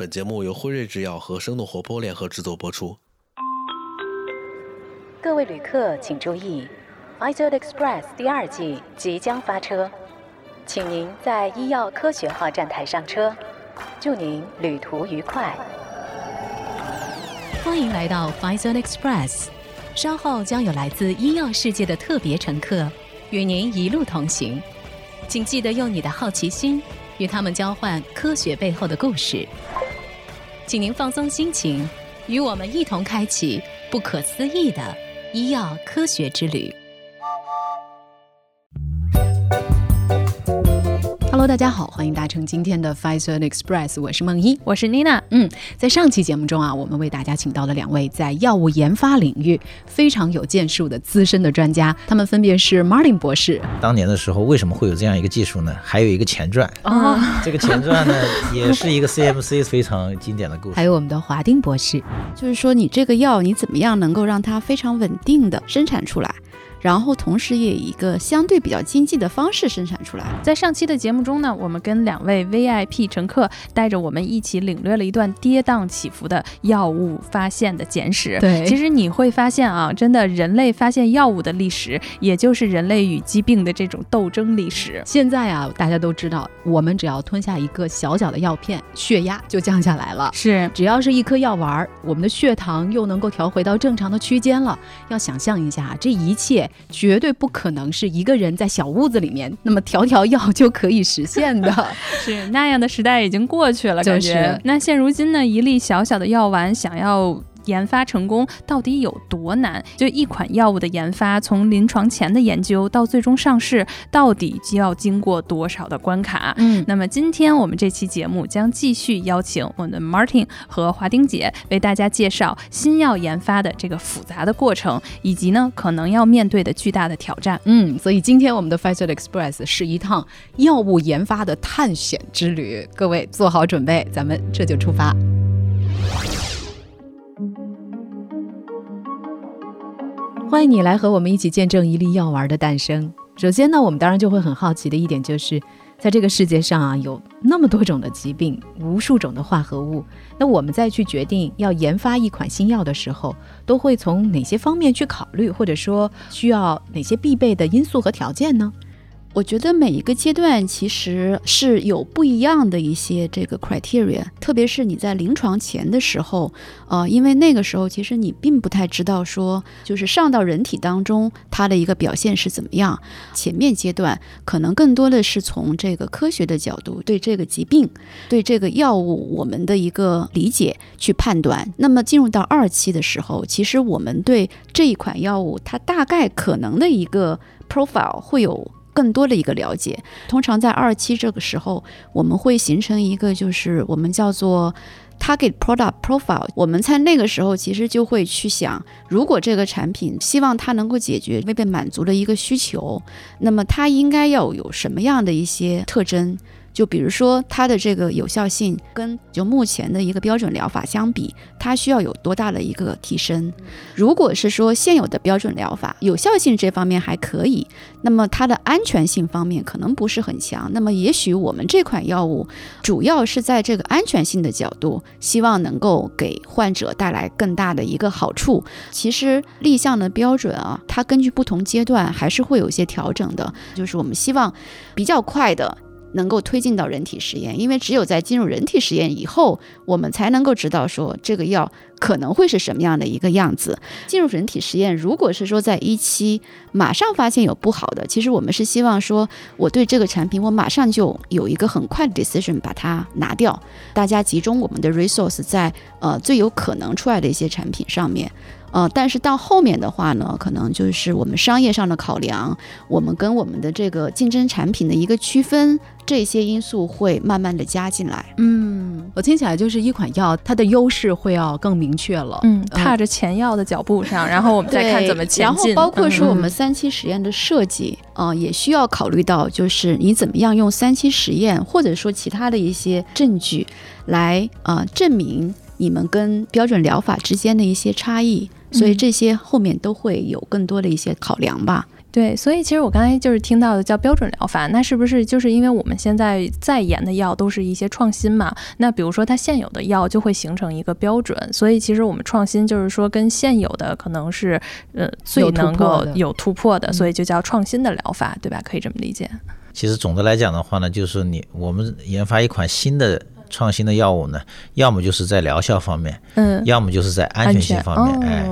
本节目由辉瑞制药和生动活泼联合制作播出。各位旅客请注意 i z o d Express 第二季即将发车，请您在医药科学号站台上车。祝您旅途愉快！欢迎来到 f i z o n Express，稍后将有来自医药世界的特别乘客与您一路同行，请记得用你的好奇心与他们交换科学背后的故事。请您放松心情，与我们一同开启不可思议的医药科学之旅。Hello，大家好，欢迎搭乘今天的 Pfizer Express，我是梦一，我是 Nina。嗯，在上期节目中啊，我们为大家请到了两位在药物研发领域非常有建树的资深的专家，他们分别是 Martin 博士。当年的时候，为什么会有这样一个技术呢？还有一个前传啊，这个前传呢，也是一个 CMC 非常经典的故事。还有我们的华丁博士，就是说你这个药你怎么样能够让它非常稳定的生产出来？然后同时也以一个相对比较经济的方式生产出来。在上期的节目中呢，我们跟两位 VIP 乘客带着我们一起领略了一段跌宕起伏的药物发现的简史。对，其实你会发现啊，真的人类发现药物的历史，也就是人类与疾病的这种斗争历史。现在啊，大家都知道，我们只要吞下一个小小的药片，血压就降下来了。是，只要是一颗药丸，我们的血糖又能够调回到正常的区间了。要想象一下，这一切。绝对不可能是一个人在小屋子里面，那么调调药就可以实现的。是那样的时代已经过去了，感觉。那现如今呢，一粒小小的药丸想要。研发成功到底有多难？就一款药物的研发，从临床前的研究到最终上市，到底就要经过多少的关卡？嗯，那么今天我们这期节目将继续邀请我们的 Martin 和华丁姐为大家介绍新药研发的这个复杂的过程，以及呢可能要面对的巨大的挑战。嗯，所以今天我们的 Pfizer Express 是一趟药物研发的探险之旅，各位做好准备，咱们这就出发。欢迎你来和我们一起见证一粒药丸的诞生。首先呢，我们当然就会很好奇的一点就是，在这个世界上啊，有那么多种的疾病，无数种的化合物，那我们再去决定要研发一款新药的时候，都会从哪些方面去考虑，或者说需要哪些必备的因素和条件呢？我觉得每一个阶段其实是有不一样的一些这个 criteria，特别是你在临床前的时候，呃，因为那个时候其实你并不太知道说，就是上到人体当中它的一个表现是怎么样。前面阶段可能更多的是从这个科学的角度对这个疾病、对这个药物我们的一个理解去判断。那么进入到二期的时候，其实我们对这一款药物它大概可能的一个 profile 会有。更多的一个了解，通常在二期这个时候，我们会形成一个就是我们叫做 target product profile。我们在那个时候其实就会去想，如果这个产品希望它能够解决未被满足的一个需求，那么它应该要有什么样的一些特征？就比如说它的这个有效性跟就目前的一个标准疗法相比，它需要有多大的一个提升？如果是说现有的标准疗法有效性这方面还可以，那么它的安全性方面可能不是很强。那么也许我们这款药物主要是在这个安全性的角度，希望能够给患者带来更大的一个好处。其实立项的标准啊，它根据不同阶段还是会有一些调整的。就是我们希望比较快的。能够推进到人体实验，因为只有在进入人体实验以后，我们才能够知道说这个药可能会是什么样的一个样子。进入人体实验，如果是说在一期马上发现有不好的，其实我们是希望说，我对这个产品我马上就有一个很快的 decision 把它拿掉，大家集中我们的 resource 在呃最有可能出来的一些产品上面。呃，但是到后面的话呢，可能就是我们商业上的考量，我们跟我们的这个竞争产品的一个区分，这些因素会慢慢的加进来。嗯，我听起来就是一款药，它的优势会要更明确了。嗯，踏着前药的脚步上，然后我们再看怎么前进。然后包括说我们三期实验的设计，呃，也需要考虑到，就是你怎么样用三期实验，或者说其他的一些证据，来呃证明你们跟标准疗法之间的一些差异。所以这些后面都会有更多的一些考量吧。对，所以其实我刚才就是听到的叫标准疗法，那是不是就是因为我们现在在研的药都是一些创新嘛？那比如说它现有的药就会形成一个标准，所以其实我们创新就是说跟现有的可能是呃最能够有突破的，所以就叫创新的疗法，对吧？可以这么理解。其实总的来讲的话呢，就是你我们研发一款新的创新的药物呢，要么就是在疗效方面，嗯，要么就是在安全性方面，哎。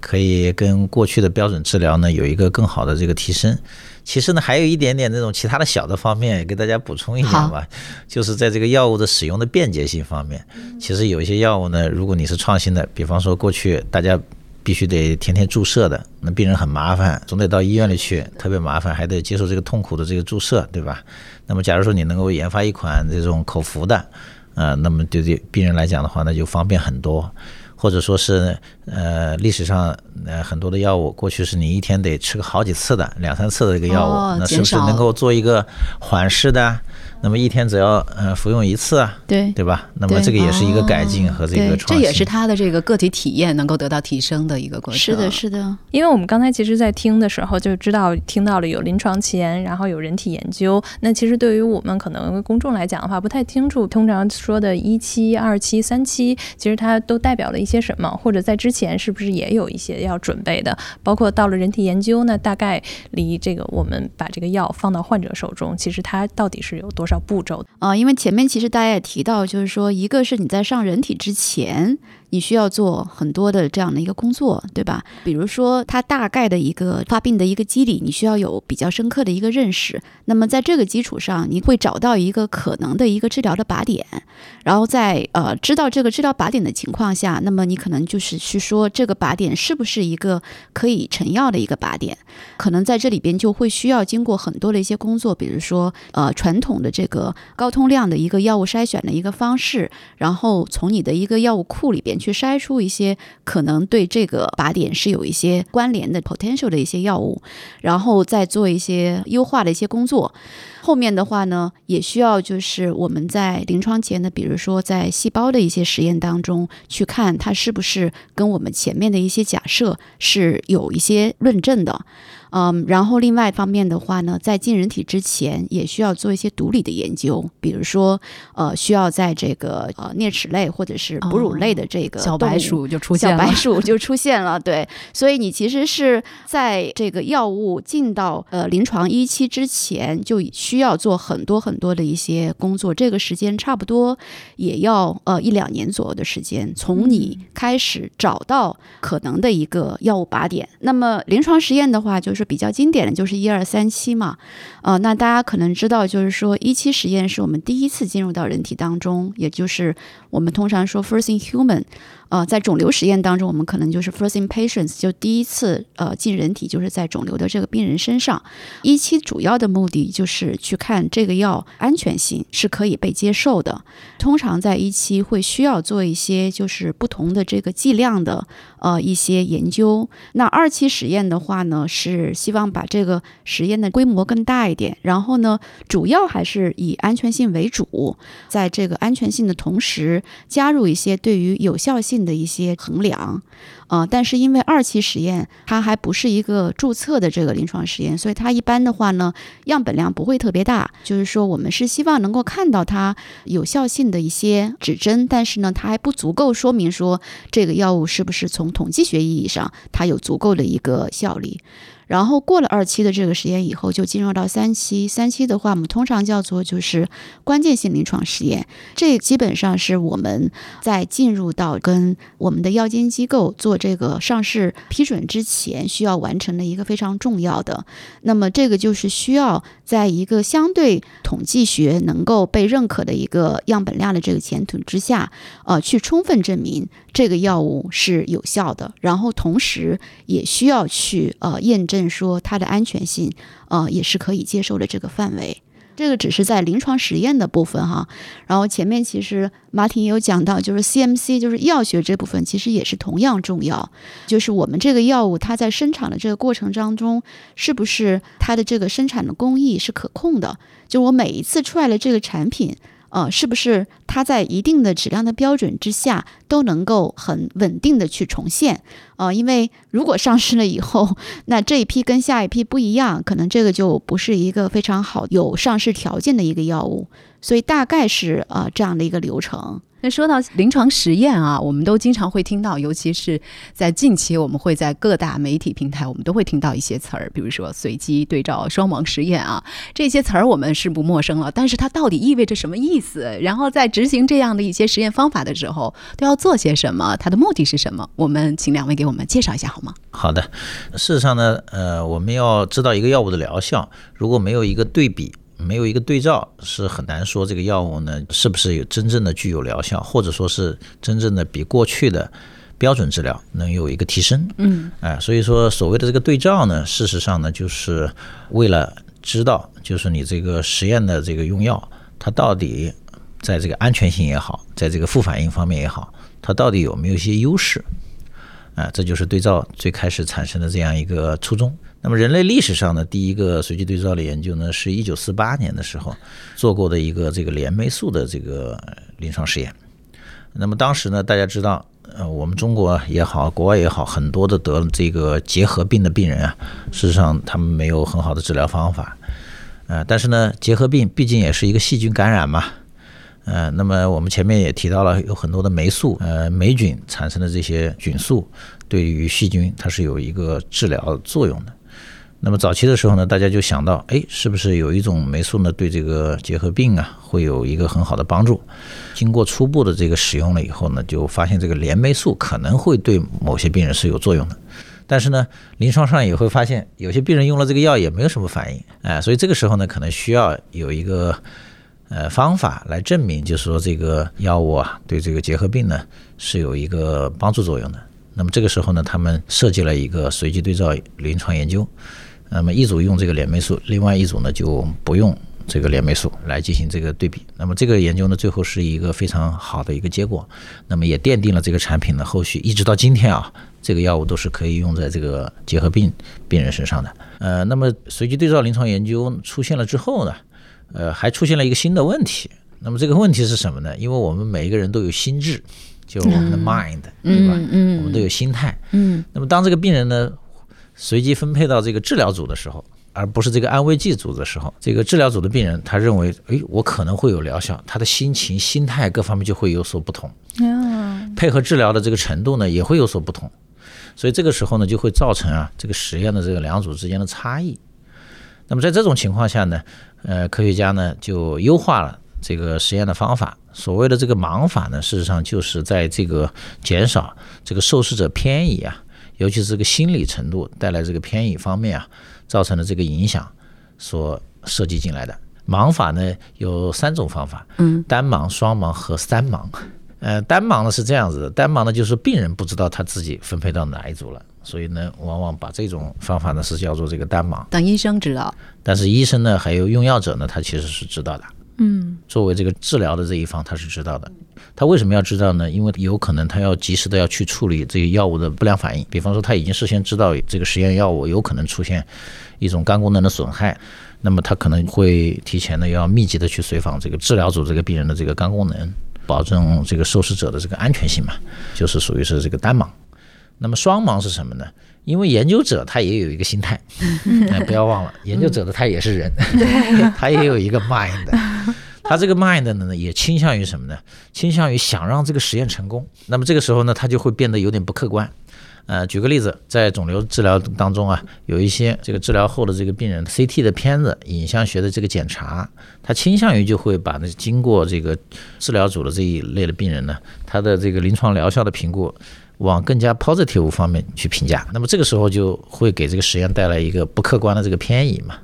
可以跟过去的标准治疗呢有一个更好的这个提升。其实呢，还有一点点那种其他的小的方面，给大家补充一点吧，就是在这个药物的使用的便捷性方面，其实有一些药物呢，如果你是创新的，比方说过去大家必须得天天注射的，那病人很麻烦，总得到医院里去，特别麻烦，还得接受这个痛苦的这个注射，对吧？那么假如说你能够研发一款这种口服的，呃，那么对对病人来讲的话，那就方便很多。或者说是，呃，历史上呃很多的药物，过去是你一天得吃个好几次的，两三次的一个药物，那是不是能够做一个缓释的？那么一天只要呃服用一次啊，对对吧？那么这个也是一个改进和这个创新，这也是他的这个个体体验能够得到提升的一个过程。是的，是的。因为我们刚才其实，在听的时候就知道听到了有临床前，然后有人体研究。那其实对于我们可能公众来讲的话，不太清楚，通常说的一期、二期、三期，其实它都代表了一些什么？或者在之前是不是也有一些要准备的？包括到了人体研究，呢大概离这个我们把这个药放到患者手中，其实它到底是有多少？步骤啊，因为前面其实大家也提到，就是说，一个是你在上人体之前。你需要做很多的这样的一个工作，对吧？比如说，它大概的一个发病的一个机理，你需要有比较深刻的一个认识。那么，在这个基础上，你会找到一个可能的一个治疗的靶点，然后在呃知道这个治疗靶点的情况下，那么你可能就是去说这个靶点是不是一个可以成药的一个靶点。可能在这里边就会需要经过很多的一些工作，比如说呃传统的这个高通量的一个药物筛选的一个方式，然后从你的一个药物库里边。去筛出一些可能对这个靶点是有一些关联的 potential 的一些药物，然后再做一些优化的一些工作。后面的话呢，也需要就是我们在临床前的，比如说在细胞的一些实验当中去看它是不是跟我们前面的一些假设是有一些论证的。嗯，然后另外一方面的话呢，在进人体之前，也需要做一些毒理的研究，比如说，呃，需要在这个呃啮齿类或者是哺乳类的这个小白鼠就出现了，小白鼠就 出现了，对，所以你其实是在这个药物进到呃临床一期之前，就需要做很多很多的一些工作，这个时间差不多也要呃一两年左右的时间，从你开始找到可能的一个药物靶点，那么临床实验的话就是。比较经典的就是一二三期嘛，呃，那大家可能知道，就是说一期实验是我们第一次进入到人体当中，也就是我们通常说 first in human。呃，在肿瘤实验当中，我们可能就是 first in patients，就第一次呃进人体，就是在肿瘤的这个病人身上。一期主要的目的就是去看这个药安全性是可以被接受的。通常在一期会需要做一些就是不同的这个剂量的呃一些研究。那二期实验的话呢，是希望把这个实验的规模更大一点，然后呢，主要还是以安全性为主，在这个安全性的同时，加入一些对于有效性。的一些衡量，呃，但是因为二期实验它还不是一个注册的这个临床实验，所以它一般的话呢，样本量不会特别大。就是说，我们是希望能够看到它有效性的一些指针，但是呢，它还不足够说明说这个药物是不是从统计学意义上它有足够的一个效力。然后过了二期的这个实验以后，就进入到三期。三期的话，我们通常叫做就是关键性临床实验。这基本上是我们在进入到跟我们的药监机构做这个上市批准之前，需要完成的一个非常重要的。那么这个就是需要在一个相对统计学能够被认可的一个样本量的这个前提之下，呃，去充分证明这个药物是有效的。然后同时也需要去呃验证。证说它的安全性，呃，也是可以接受的这个范围。这个只是在临床实验的部分哈。然后前面其实马婷也有讲到，就是 CMC，就是药学这部分，其实也是同样重要。就是我们这个药物它在生产的这个过程当中，是不是它的这个生产的工艺是可控的？就我每一次出来的这个产品。呃，是不是它在一定的质量的标准之下都能够很稳定的去重现。呃，因为如果上市了以后，那这一批跟下一批不一样，可能这个就不是一个非常好有上市条件的一个药物。所以大概是呃这样的一个流程。那说到临床实验啊，我们都经常会听到，尤其是在近期，我们会在各大媒体平台，我们都会听到一些词儿，比如说随机对照、双盲实验啊，这些词儿我们是不陌生了。但是它到底意味着什么意思？然后在执行这样的一些实验方法的时候，都要做些什么？它的目的是什么？我们请两位给我们介绍一下好吗？好的。事实上呢，呃，我们要知道一个药物的疗效，如果没有一个对比。没有一个对照是很难说这个药物呢是不是有真正的具有疗效，或者说是真正的比过去的标准治疗能有一个提升。嗯，哎，所以说所谓的这个对照呢，事实上呢，就是为了知道，就是你这个实验的这个用药，它到底在这个安全性也好，在这个副反应方面也好，它到底有没有一些优势？啊，这就是对照最开始产生的这样一个初衷。那么，人类历史上的第一个随机对照的研究呢，是一九四八年的时候做过的一个这个链霉素的这个临床试验。那么当时呢，大家知道，呃，我们中国也好，国外也好，很多的得这个结核病的病人啊，事实上他们没有很好的治疗方法。呃，但是呢，结核病毕竟也是一个细菌感染嘛。呃，那么我们前面也提到了，有很多的霉素，呃，霉菌产生的这些菌素，对于细菌它是有一个治疗作用的。那么早期的时候呢，大家就想到，哎，是不是有一种霉素呢，对这个结核病啊，会有一个很好的帮助？经过初步的这个使用了以后呢，就发现这个链霉素可能会对某些病人是有作用的。但是呢，临床上也会发现，有些病人用了这个药也没有什么反应，哎，所以这个时候呢，可能需要有一个呃方法来证明，就是说这个药物啊，对这个结核病呢是有一个帮助作用的。那么这个时候呢，他们设计了一个随机对照临床研究。那么一组用这个链霉素，另外一组呢就不用这个链霉素来进行这个对比。那么这个研究呢，最后是一个非常好的一个结果。那么也奠定了这个产品的后续，一直到今天啊，这个药物都是可以用在这个结核病病人身上的。呃，那么随机对照临床研究出现了之后呢，呃，还出现了一个新的问题。那么这个问题是什么呢？因为我们每一个人都有心智，就我们的 mind，对吧？嗯，我们都有心态。嗯，那么当这个病人呢？随机分配到这个治疗组的时候，而不是这个安慰剂组的时候，这个治疗组的病人他认为，哎，我可能会有疗效，他的心情、心态各方面就会有所不同，配合治疗的这个程度呢也会有所不同，所以这个时候呢就会造成啊这个实验的这个两组之间的差异。那么在这种情况下呢，呃，科学家呢就优化了这个实验的方法。所谓的这个盲法呢，事实上就是在这个减少这个受试者偏移啊。尤其是这个心理程度带来这个偏移方面啊，造成的这个影响所设计进来的盲法呢有三种方法，嗯，单盲、双盲和三盲。呃，单盲呢是这样子的，单盲呢就是病人不知道他自己分配到哪一组了，所以呢，往往把这种方法呢是叫做这个单盲。等医生知道，但是医生呢还有用药者呢，他其实是知道的。嗯，作为这个治疗的这一方，他是知道的。他为什么要知道呢？因为有可能他要及时的要去处理这个药物的不良反应。比方说，他已经事先知道这个实验药物有可能出现一种肝功能的损害，那么他可能会提前的要密集的去随访这个治疗组这个病人的这个肝功能，保证这个受试者的这个安全性嘛，就是属于是这个单盲。那么双盲是什么呢？因为研究者他也有一个心态，哎，不要忘了，研究者的他也是人，他也有一个 mind，他这个 mind 呢也倾向于什么呢？倾向于想让这个实验成功。那么这个时候呢，他就会变得有点不客观。呃，举个例子，在肿瘤治疗当中啊，有一些这个治疗后的这个病人 CT 的片子、影像学的这个检查，他倾向于就会把那经过这个治疗组的这一类的病人呢，他的这个临床疗效的评估。往更加 positive 方面去评价，那么这个时候就会给这个实验带来一个不客观的这个偏移嘛。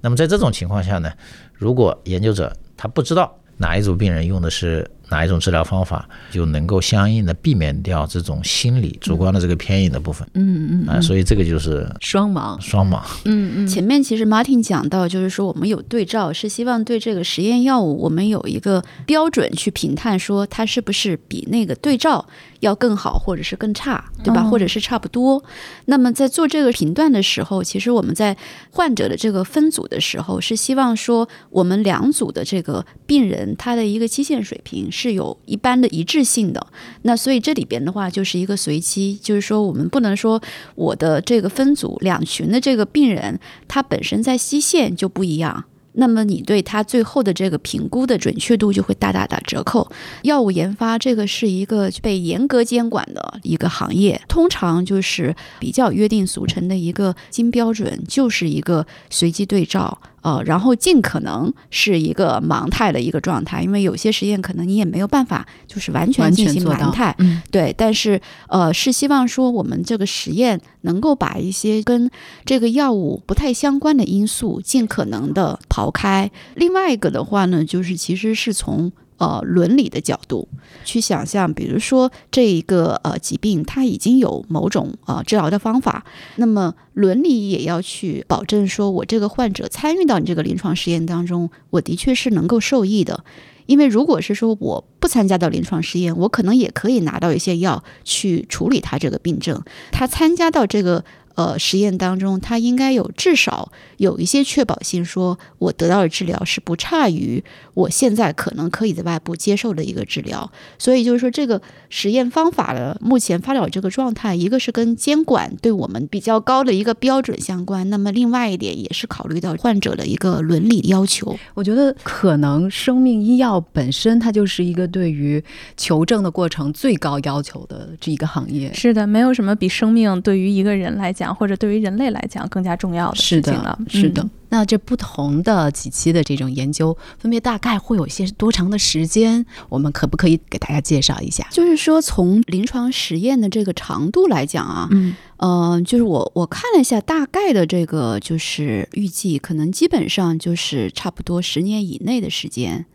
那么在这种情况下呢，如果研究者他不知道哪一组病人用的是。哪一种治疗方法就能够相应的避免掉这种心理主观的这个偏移的部分？嗯嗯啊，所以这个就是双盲，双盲。嗯嗯。前面其实 Martin 讲到，就是说我们有对照，是希望对这个实验药物，我们有一个标准去评判，说它是不是比那个对照要更好，或者是更差，对吧？或者是差不多。那么在做这个评断的时候，其实我们在患者的这个分组的时候，是希望说我们两组的这个病人他的一个基线水平是有一般的一致性的。那所以这里边的话就是一个随机，就是说我们不能说我的这个分组两群的这个病人，他本身在西线就不一样。那么你对它最后的这个评估的准确度就会大大打折扣。药物研发这个是一个被严格监管的一个行业，通常就是比较约定俗成的一个金标准，就是一个随机对照。呃，然后尽可能是一个盲态的一个状态，因为有些实验可能你也没有办法就是完全进行盲态，嗯，对。但是呃，是希望说我们这个实验能够把一些跟这个药物不太相关的因素尽可能的刨开。另外一个的话呢，就是其实是从。呃，伦理的角度去想象，比如说这一个呃疾病，它已经有某种呃治疗的方法，那么伦理也要去保证，说我这个患者参与到你这个临床实验当中，我的确是能够受益的。因为如果是说我不参加到临床试验，我可能也可以拿到一些药去处理他这个病症。他参加到这个。呃，实验当中，它应该有至少有一些确保性，说我得到的治疗是不差于我现在可能可以在外部接受的一个治疗。所以就是说，这个实验方法的目前发表这个状态，一个是跟监管对我们比较高的一个标准相关，那么另外一点也是考虑到患者的一个伦理要求。我觉得可能生命医药本身它就是一个对于求证的过程最高要求的这一个行业。是的，没有什么比生命对于一个人来讲。或者对于人类来讲更加重要的事情了。是的，那这不同的几期的这种研究，分别大概会有一些多长的时间？我们可不可以给大家介绍一下？就是说，从临床实验的这个长度来讲啊，嗯，呃，就是我我看了一下大概的这个，就是预计可能基本上就是差不多十年以内的时间。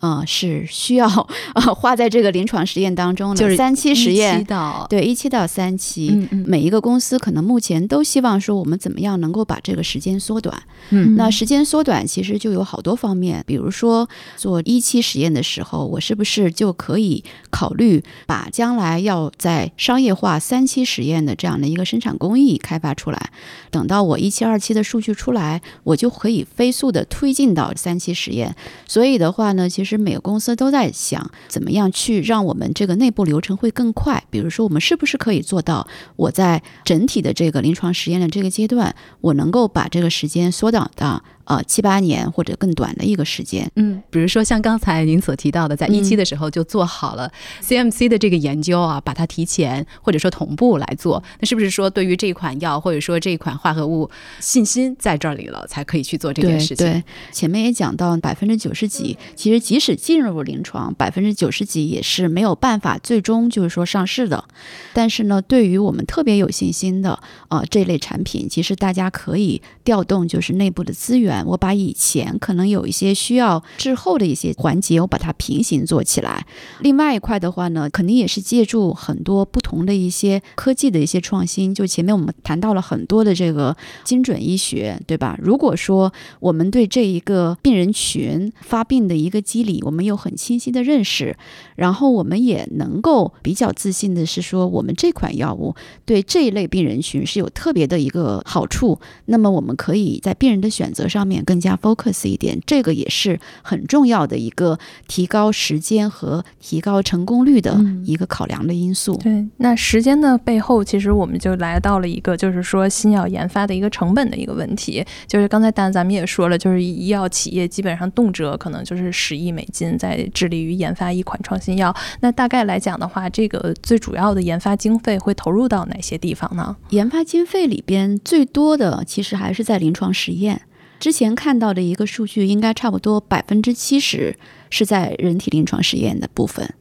嗯，是需要呃花在这个临床实验当中的，就是三期实验，对一期到三期，嗯嗯，每一个公司可能目前都希望说我们怎么样能够把这个时间缩短，嗯，那时间缩短其实就有好多方面，比如说做一期实验的时候，我是不是就可以考虑把将来要在商业化三期实验的这样的一个生产工艺开发出来，等到我一期二期的数据出来，我就可以飞速的推进到三期实验，所以的话呢，其实。实每个公司都在想怎么样去让我们这个内部流程会更快。比如说，我们是不是可以做到我在整体的这个临床实验的这个阶段，我能够把这个时间缩短到。呃，七八年或者更短的一个时间，嗯，比如说像刚才您所提到的，在一期的时候就做好了 CMC 的这个研究啊，把它提前或者说同步来做，那是不是说对于这款药或者说这款化合物信心在这里了，才可以去做这件事情？对，前面也讲到百分之九十几，其实即使进入临床，百分之九十几也是没有办法最终就是说上市的。但是呢，对于我们特别有信心的啊这类产品，其实大家可以调动就是内部的资源。我把以前可能有一些需要滞后的一些环节，我把它平行做起来。另外一块的话呢，肯定也是借助很多不同的一些科技的一些创新。就前面我们谈到了很多的这个精准医学，对吧？如果说我们对这一个病人群发病的一个机理，我们有很清晰的认识，然后我们也能够比较自信的是说，我们这款药物对这一类病人群是有特别的一个好处，那么我们可以在病人的选择上。面更加 focus 一点，这个也是很重要的一个提高时间和提高成功率的一个考量的因素。对，那时间的背后，其实我们就来到了一个，就是说新药研发的一个成本的一个问题。就是刚才但咱们也说了，就是医药企业基本上动辄可能就是十亿美金在致力于研发一款创新药。那大概来讲的话，这个最主要的研发经费会投入到哪些地方呢？研发经费里边最多的其实还是在临床实验。之前看到的一个数据，应该差不多百分之七十是在人体临床实验的部分。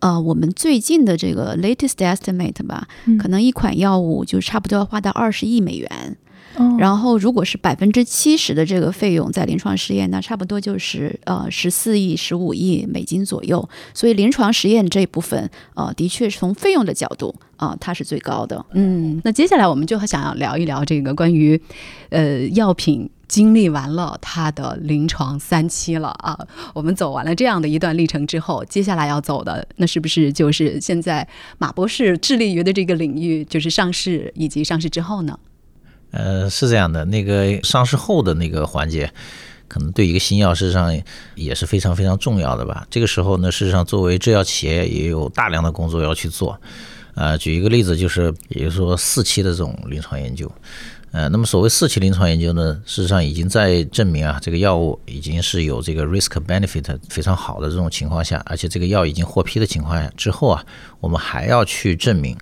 呃，我们最近的这个 latest estimate 吧，可能一款药物就差不多要花到二十亿美元。然后，如果是百分之七十的这个费用在临床实验，那差不多就是呃十四亿、十五亿美金左右。所以，临床实验这部分，呃，的确是从费用的角度啊，它是最高的。嗯，那接下来我们就想要聊一聊这个关于呃药品。经历完了他的临床三期了啊，我们走完了这样的一段历程之后，接下来要走的那是不是就是现在马博士致力于的这个领域，就是上市以及上市之后呢？呃，是这样的，那个上市后的那个环节。可能对一个新药事实上也是非常非常重要的吧。这个时候呢，事实上作为制药企业也有大量的工作要去做。呃，举一个例子，就是比如说四期的这种临床研究。呃，那么所谓四期临床研究呢，事实上已经在证明啊，这个药物已经是有这个 risk benefit 非常好的这种情况下，而且这个药已经获批的情况下之后啊，我们还要去证明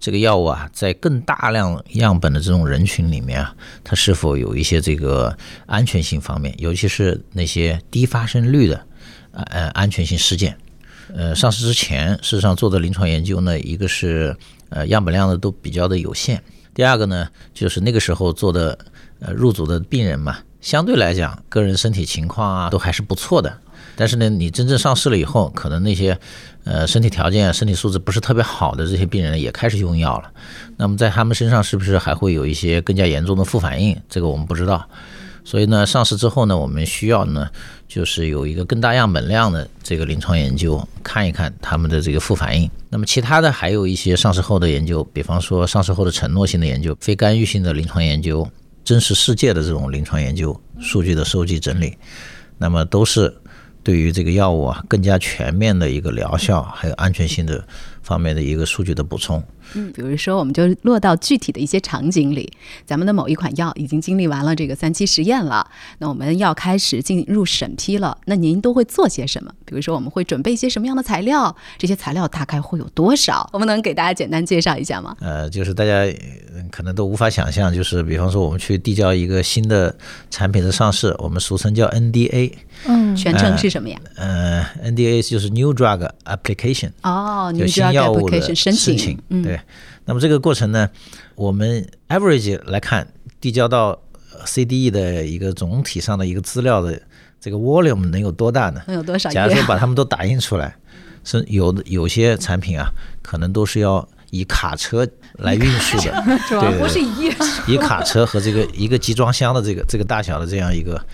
这个药物啊，在更大量样本的这种人群里面啊，它是否有一些这个安全性方面，尤其是那些低发生率的呃安全性事件。呃，上市之前事实上做的临床研究呢，一个是呃样本量呢都比较的有限。第二个呢，就是那个时候做的，呃，入组的病人嘛，相对来讲，个人身体情况啊，都还是不错的。但是呢，你真正上市了以后，可能那些，呃，身体条件、身体素质不是特别好的这些病人也开始用药了。那么在他们身上是不是还会有一些更加严重的副反应？这个我们不知道。所以呢，上市之后呢，我们需要呢，就是有一个更大样本量的这个临床研究，看一看他们的这个副反应。那么其他的还有一些上市后的研究，比方说上市后的承诺性的研究、非干预性的临床研究、真实世界的这种临床研究数据的收集整理，那么都是对于这个药物啊更加全面的一个疗效还有安全性的方面的一个数据的补充。嗯，比如说，我们就落到具体的一些场景里，咱们的某一款药已经经历完了这个三期实验了，那我们要开始进入审批了。那您都会做些什么？比如说，我们会准备一些什么样的材料？这些材料大概会有多少？我们能给大家简单介绍一下吗？呃，就是大家可能都无法想象，就是比方说，我们去递交一个新的产品的上市，我们俗称叫 NDA，嗯，全称是什么呀？呃，NDA 就是 New Drug Application，哦，New Drug Application 申请，对。那么这个过程呢，我们 average 来看，递交到 CDE 的一个总体上的一个资料的这个 volume 能有多大呢？能有多少？假如说把它们都打印出来，是有的有些产品啊，可能都是要以卡车来运输的，对，不是一以卡车和这个一个集装箱的这个这个大小的这样一个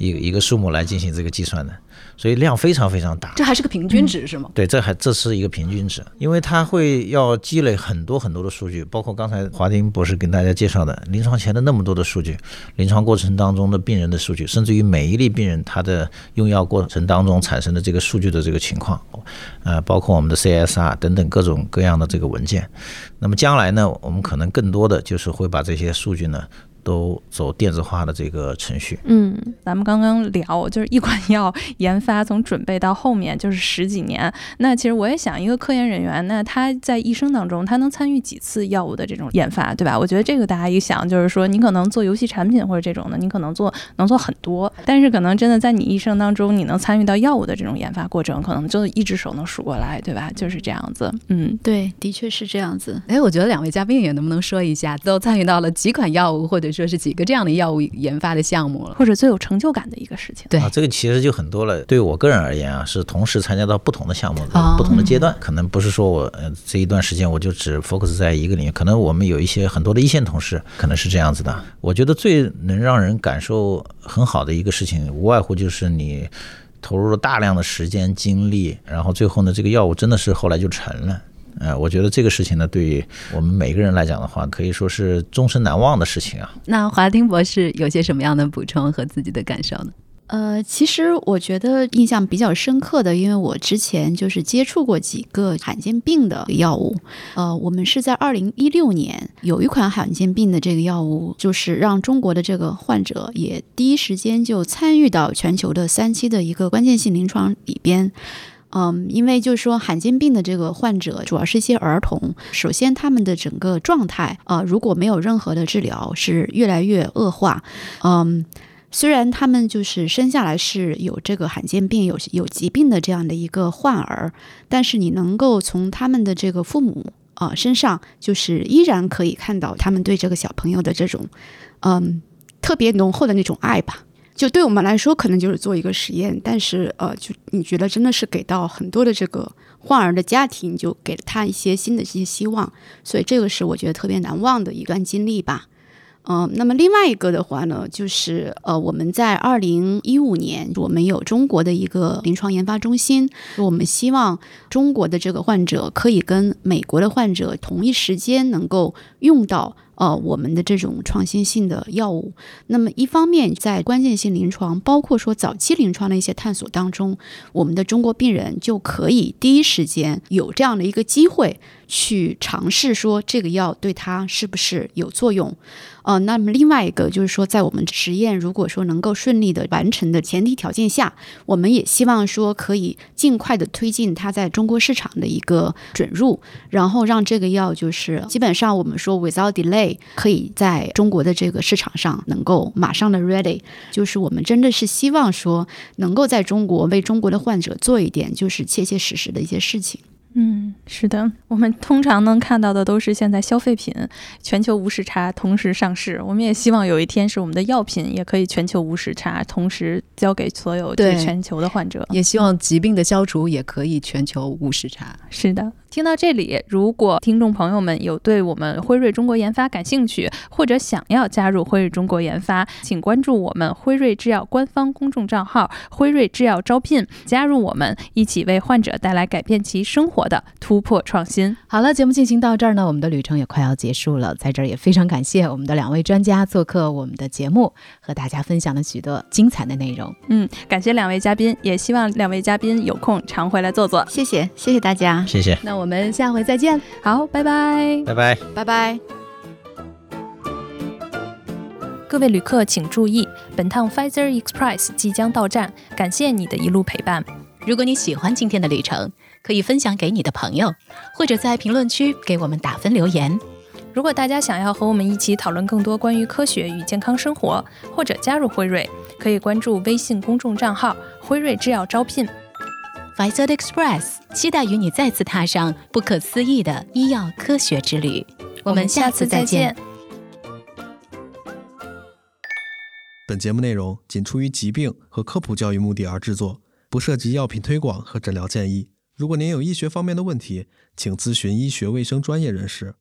一个一个数目来进行这个计算的。所以量非常非常大，这还是个平均值是吗？对，这还这是一个平均值，因为它会要积累很多很多的数据，包括刚才华丁博士跟大家介绍的临床前的那么多的数据，临床过程当中的病人的数据，甚至于每一例病人他的用药过程当中产生的这个数据的这个情况，呃，包括我们的 CSR 等等各种各样的这个文件。那么将来呢，我们可能更多的就是会把这些数据呢。都走电子化的这个程序。嗯，咱们刚刚聊，就是一款药研发从准备到后面就是十几年。那其实我也想，一个科研人员，那他在一生当中，他能参与几次药物的这种研发，对吧？我觉得这个大家一想，就是说你可能做游戏产品或者这种的，你可能做能做很多，但是可能真的在你一生当中，你能参与到药物的这种研发过程，可能就一只手能数过来，对吧？就是这样子。嗯，对，的确是这样子。哎，我觉得两位嘉宾也能不能说一下，都参与到了几款药物或者。说是几个这样的药物研发的项目了，或者最有成就感的一个事情。对，这个其实就很多了。对我个人而言啊，是同时参加到不同的项目的不同的阶段，可能不是说我呃这一段时间我就只 focus 在一个领域。可能我们有一些很多的一线同事可能是这样子的。我觉得最能让人感受很好的一个事情，无外乎就是你投入了大量的时间精力，然后最后呢，这个药物真的是后来就成了。呃，我觉得这个事情呢，对于我们每个人来讲的话，可以说是终身难忘的事情啊。那华丁博士有些什么样的补充和自己的感受呢？呃，其实我觉得印象比较深刻的，因为我之前就是接触过几个罕见病的药物。呃，我们是在二零一六年有一款罕见病的这个药物，就是让中国的这个患者也第一时间就参与到全球的三期的一个关键性临床里边。嗯，因为就是说罕见病的这个患者，主要是一些儿童。首先，他们的整个状态啊，如果没有任何的治疗，是越来越恶化。嗯，虽然他们就是生下来是有这个罕见病、有有疾病的这样的一个患儿，但是你能够从他们的这个父母啊身上，就是依然可以看到他们对这个小朋友的这种嗯特别浓厚的那种爱吧。就对我们来说，可能就是做一个实验，但是呃，就你觉得真的是给到很多的这个患儿的家庭，就给了他一些新的这些希望，所以这个是我觉得特别难忘的一段经历吧。嗯，那么另外一个的话呢，就是呃，我们在二零一五年，我们有中国的一个临床研发中心，我们希望中国的这个患者可以跟美国的患者同一时间能够用到。呃我们的这种创新性的药物。那么一方面在关键性临床，包括说早期临床的一些探索当中，我们的中国病人就可以第一时间有这样的一个机会。去尝试说这个药对他是不是有作用，呃，那么另外一个就是说，在我们实验如果说能够顺利的完成的前提条件下，我们也希望说可以尽快的推进它在中国市场的一个准入，然后让这个药就是基本上我们说 without delay 可以在中国的这个市场上能够马上的 ready，就是我们真的是希望说能够在中国为中国的患者做一点就是切切实实的一些事情。嗯，是的，我们通常能看到的都是现在消费品全球无时差同时上市。我们也希望有一天是我们的药品也可以全球无时差同时交给所有全球的患者。也希望疾病的消除也可以全球无时差。是的。听到这里，如果听众朋友们有对我们辉瑞中国研发感兴趣，或者想要加入辉瑞中国研发，请关注我们辉瑞制药官方公众账号“辉瑞制药招聘”，加入我们，一起为患者带来改变其生活的突破创新。好了，节目进行到这儿呢，我们的旅程也快要结束了。在这儿也非常感谢我们的两位专家做客我们的节目，和大家分享了许多精彩的内容。嗯，感谢两位嘉宾，也希望两位嘉宾有空常回来坐坐。谢谢，谢谢大家，谢谢。那。我们下回再见，好，拜拜，拜拜，拜拜。各位旅客请注意，本趟 Pfizer Express 即将到站，感谢你的一路陪伴。如果你喜欢今天的旅程，可以分享给你的朋友，或者在评论区给我们打分留言。如果大家想要和我们一起讨论更多关于科学与健康生活，或者加入辉瑞，可以关注微信公众账号“辉瑞制药招聘”。Pfizer Express 期待与你再次踏上不可思议的医药科学之旅。我们下次再见。本节目内容仅出于疾病和科普教育目的而制作，不涉及药品推广和诊疗建议。如果您有医学方面的问题，请咨询医学卫生专业人士。